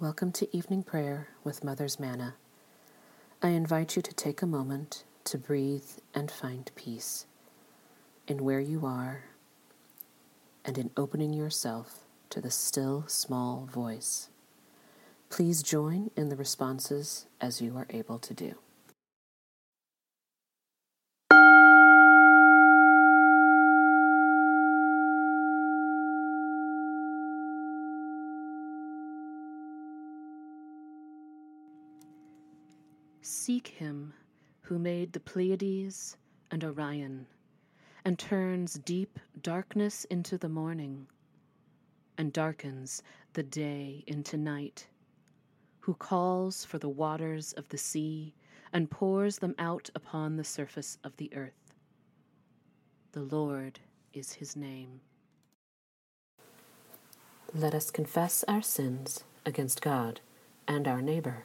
Welcome to evening prayer with Mother's Manna. I invite you to take a moment to breathe and find peace in where you are and in opening yourself to the still small voice. Please join in the responses as you are able to do. Seek him who made the Pleiades and Orion, and turns deep darkness into the morning, and darkens the day into night, who calls for the waters of the sea and pours them out upon the surface of the earth. The Lord is his name. Let us confess our sins against God and our neighbor.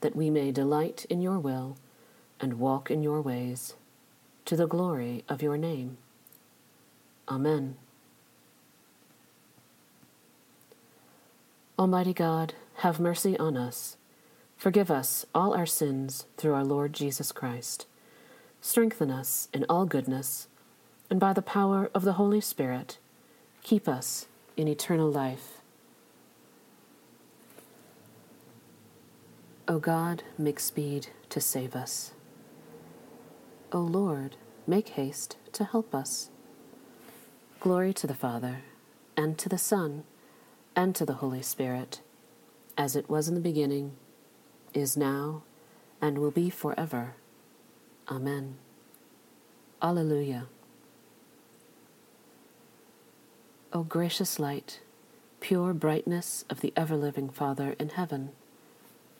that we may delight in your will and walk in your ways, to the glory of your name. Amen. Almighty God, have mercy on us. Forgive us all our sins through our Lord Jesus Christ. Strengthen us in all goodness, and by the power of the Holy Spirit, keep us in eternal life. O God, make speed to save us. O Lord, make haste to help us. Glory to the Father, and to the Son, and to the Holy Spirit, as it was in the beginning, is now, and will be forever. Amen. Alleluia. O gracious light, pure brightness of the ever living Father in heaven,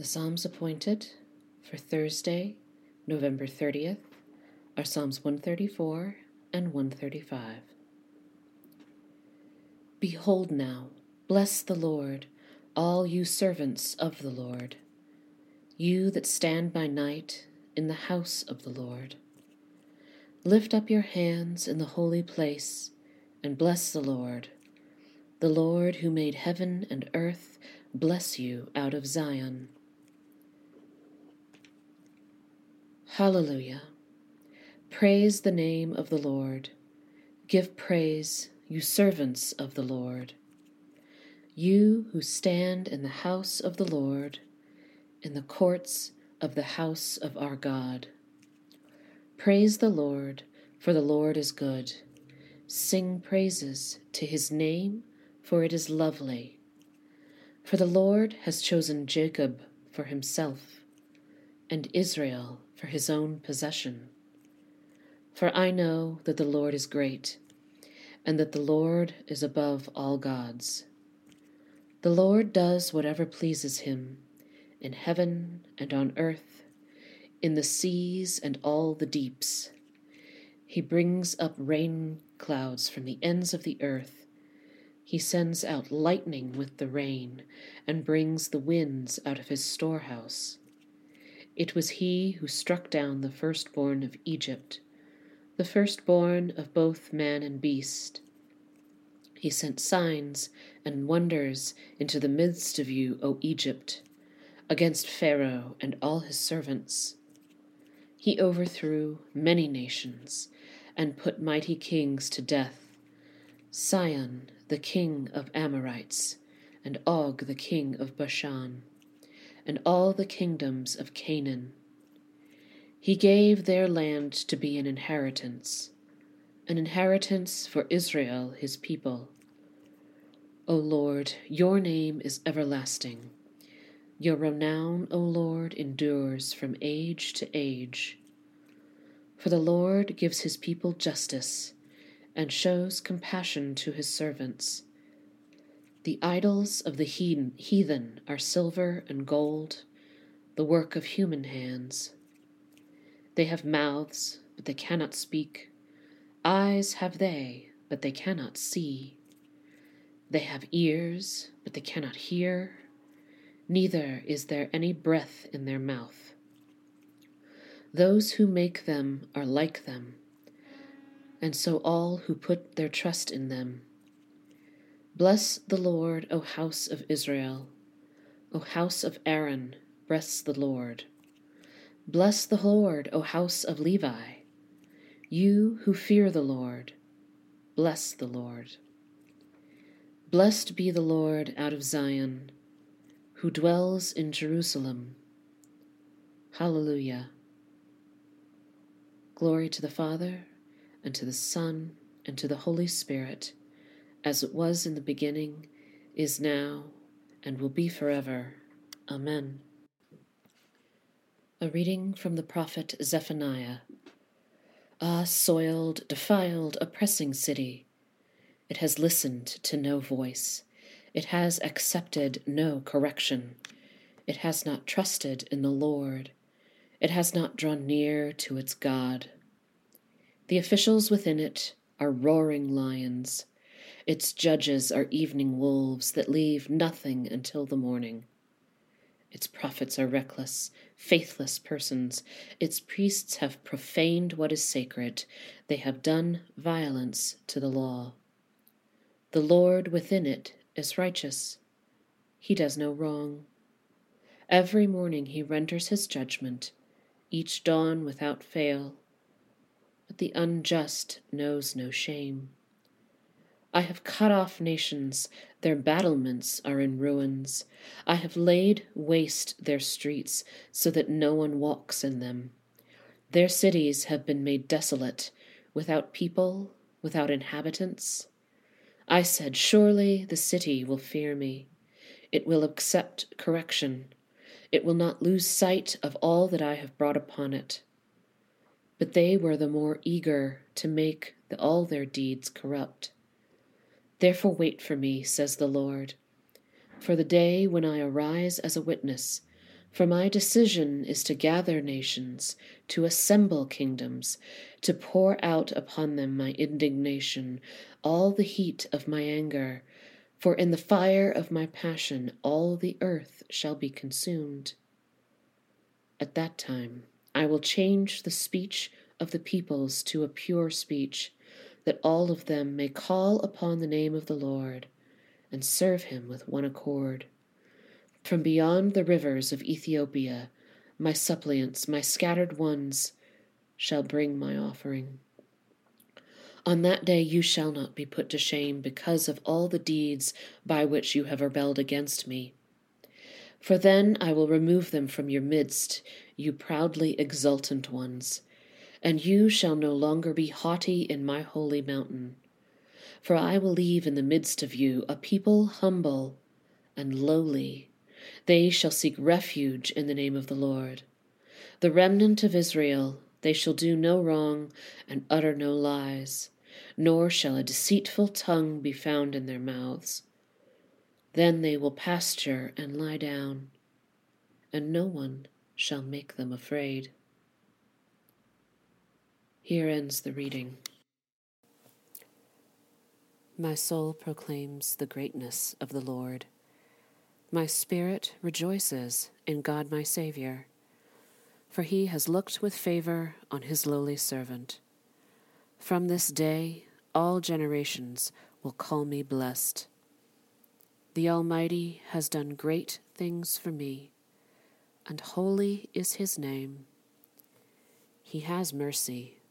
The Psalms appointed for Thursday, November 30th, are Psalms 134 and 135. Behold now, bless the Lord, all you servants of the Lord, you that stand by night in the house of the Lord. Lift up your hands in the holy place and bless the Lord. The Lord who made heaven and earth bless you out of Zion. Hallelujah. Praise the name of the Lord. Give praise, you servants of the Lord. You who stand in the house of the Lord, in the courts of the house of our God. Praise the Lord, for the Lord is good. Sing praises to his name, for it is lovely. For the Lord has chosen Jacob for himself, and Israel for his own possession. For I know that the Lord is great, and that the Lord is above all gods. The Lord does whatever pleases him, in heaven and on earth, in the seas and all the deeps. He brings up rain clouds from the ends of the earth. He sends out lightning with the rain, and brings the winds out of his storehouse. It was he who struck down the firstborn of Egypt, the firstborn of both man and beast. He sent signs and wonders into the midst of you, O Egypt, against Pharaoh and all his servants. He overthrew many nations and put mighty kings to death Sihon, the king of Amorites, and Og the king of Bashan, and all the kingdoms of Canaan. He gave their land to be an inheritance, an inheritance for Israel his people. O Lord, your name is everlasting. Your renown, O Lord, endures from age to age. For the Lord gives his people justice and shows compassion to his servants. The idols of the heathen are silver and gold, the work of human hands. They have mouths, but they cannot speak. Eyes have they, but they cannot see. They have ears, but they cannot hear. Neither is there any breath in their mouth. Those who make them are like them, and so all who put their trust in them. Bless the Lord, O house of Israel. O house of Aaron, bless the Lord. Bless the Lord, O house of Levi. You who fear the Lord, bless the Lord. Blessed be the Lord out of Zion, who dwells in Jerusalem. Hallelujah. Glory to the Father, and to the Son, and to the Holy Spirit, as it was in the beginning, is now, and will be forever. Amen. A reading from the prophet Zephaniah. Ah, soiled, defiled, oppressing city! It has listened to no voice. It has accepted no correction. It has not trusted in the Lord. It has not drawn near to its God. The officials within it are roaring lions. Its judges are evening wolves that leave nothing until the morning. Its prophets are reckless, faithless persons. Its priests have profaned what is sacred. They have done violence to the law. The Lord within it is righteous. He does no wrong. Every morning he renders his judgment each dawn without fail. But the unjust knows no shame. I have cut off nations, their battlements are in ruins. I have laid waste their streets, so that no one walks in them. Their cities have been made desolate, without people, without inhabitants. I said, Surely the city will fear me. It will accept correction. It will not lose sight of all that I have brought upon it. But they were the more eager to make the, all their deeds corrupt. Therefore wait for me, says the Lord, for the day when I arise as a witness. For my decision is to gather nations, to assemble kingdoms, to pour out upon them my indignation, all the heat of my anger, for in the fire of my passion all the earth shall be consumed. At that time I will change the speech of the peoples to a pure speech, that all of them may call upon the name of the Lord and serve him with one accord. From beyond the rivers of Ethiopia, my suppliants, my scattered ones, shall bring my offering. On that day you shall not be put to shame because of all the deeds by which you have rebelled against me. For then I will remove them from your midst, you proudly exultant ones, and you shall no longer be haughty in my holy mountain. For I will leave in the midst of you a people humble and lowly. They shall seek refuge in the name of the Lord. The remnant of Israel they shall do no wrong and utter no lies, nor shall a deceitful tongue be found in their mouths. Then they will pasture and lie down, and no one shall make them afraid. Here ends the reading. My soul proclaims the greatness of the Lord. My spirit rejoices in God my Saviour for he has looked with favor on his lowly servant. From this day all generations will call me blessed. The Almighty has done great things for me, and holy is his name. He has mercy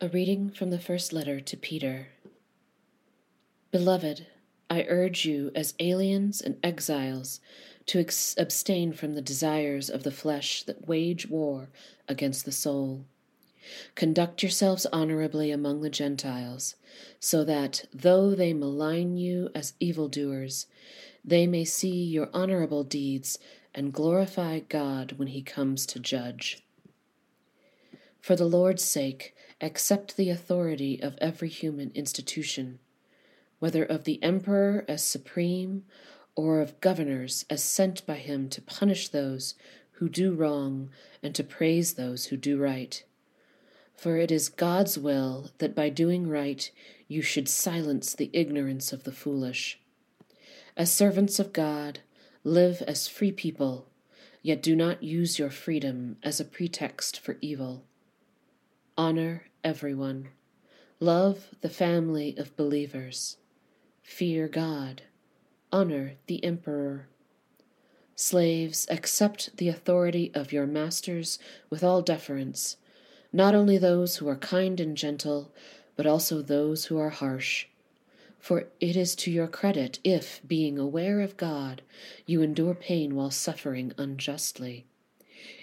A reading from the first letter to Peter. Beloved, I urge you as aliens and exiles to ex- abstain from the desires of the flesh that wage war against the soul. Conduct yourselves honorably among the Gentiles, so that, though they malign you as evildoers, they may see your honorable deeds and glorify God when he comes to judge. For the Lord's sake, accept the authority of every human institution, whether of the emperor as supreme or of governors as sent by him to punish those who do wrong and to praise those who do right. For it is God's will that by doing right you should silence the ignorance of the foolish. As servants of God, live as free people, yet do not use your freedom as a pretext for evil. Honor everyone. Love the family of believers. Fear God. Honor the emperor. Slaves, accept the authority of your masters with all deference, not only those who are kind and gentle, but also those who are harsh. For it is to your credit if, being aware of God, you endure pain while suffering unjustly.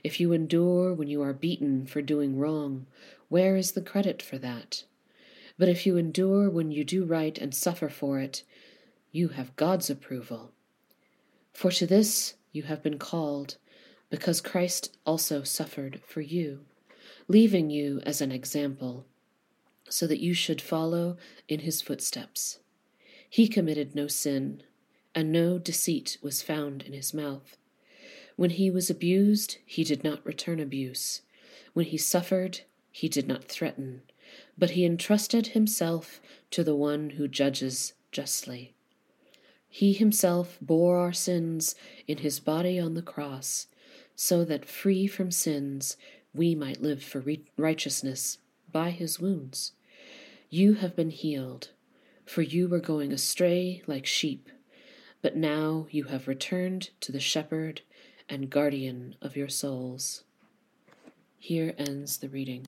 If you endure when you are beaten for doing wrong, where is the credit for that? But if you endure when you do right and suffer for it, you have God's approval. For to this you have been called, because Christ also suffered for you, leaving you as an example, so that you should follow in his footsteps. He committed no sin, and no deceit was found in his mouth. When he was abused, he did not return abuse. When he suffered, he did not threaten, but he entrusted himself to the one who judges justly. He himself bore our sins in his body on the cross, so that free from sins we might live for righteousness by his wounds. You have been healed, for you were going astray like sheep, but now you have returned to the shepherd and guardian of your souls. Here ends the reading.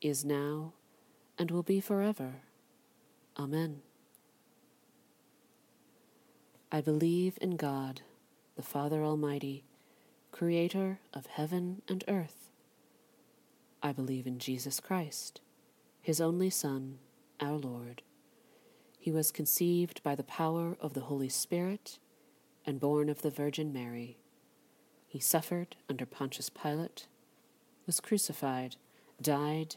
is now, and will be forever. Amen. I believe in God, the Father Almighty, creator of heaven and earth. I believe in Jesus Christ, his only Son, our Lord. He was conceived by the power of the Holy Spirit and born of the Virgin Mary. He suffered under Pontius Pilate, was crucified, died,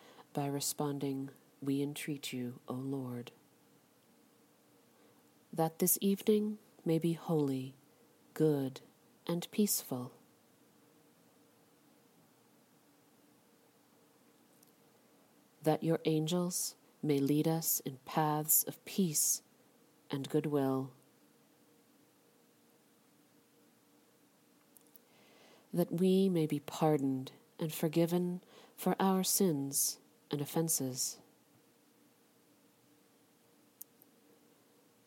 by responding, We entreat you, O Lord. That this evening may be holy, good, and peaceful. That your angels may lead us in paths of peace and goodwill. That we may be pardoned and forgiven for our sins and offenses.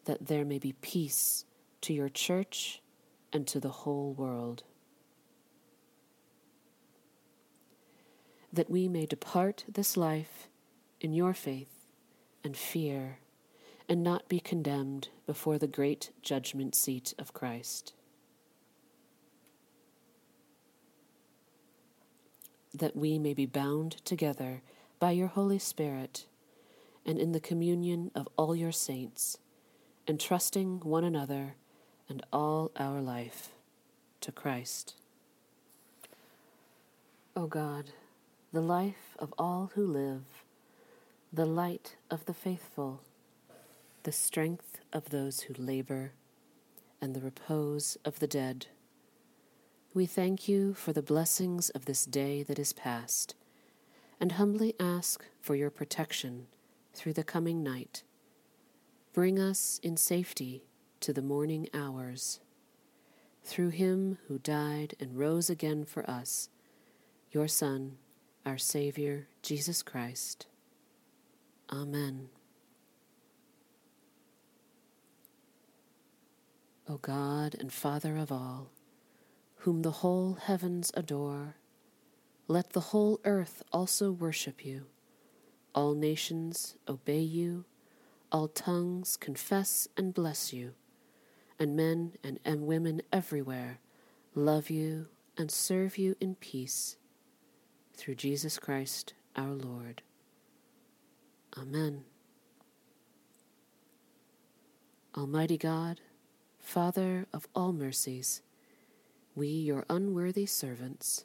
That there may be peace to your church and to the whole world. That we may depart this life in your faith and fear, and not be condemned before the great judgment seat of Christ. That we may be bound together by your Holy Spirit and in the communion of all your saints, entrusting one another and all our life to Christ. O God, the life of all who live, the light of the faithful, the strength of those who labor, and the repose of the dead. We thank you for the blessings of this day that is past, and humbly ask for your protection through the coming night. Bring us in safety to the morning hours. Through him who died and rose again for us, your Son, our Savior, Jesus Christ. Amen. O God and Father of all, whom the whole heavens adore, let the whole earth also worship you. All nations obey you, all tongues confess and bless you and men and, women everywhere love you and serve you in peace through Jesus Christ our Lord. Amen. Almighty God, Father of all mercies, we, your unworthy servants,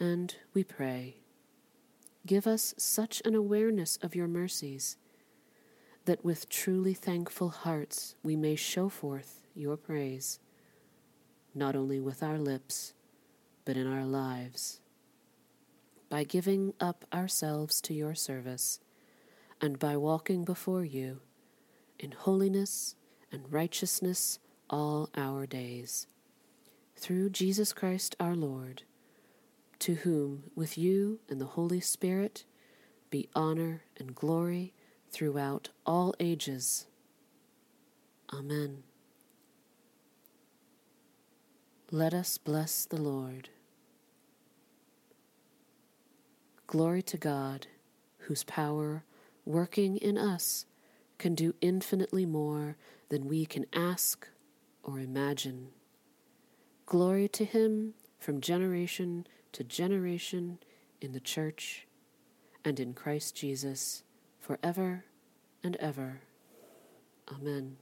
And we pray, give us such an awareness of your mercies that with truly thankful hearts we may show forth your praise, not only with our lips, but in our lives. By giving up ourselves to your service, and by walking before you in holiness and righteousness all our days. Through Jesus Christ our Lord, to whom, with you and the Holy Spirit, be honor and glory throughout all ages. Amen. Let us bless the Lord. Glory to God, whose power, working in us, can do infinitely more than we can ask or imagine. Glory to Him from generation to generation in the Church and in Christ Jesus forever and ever. Amen.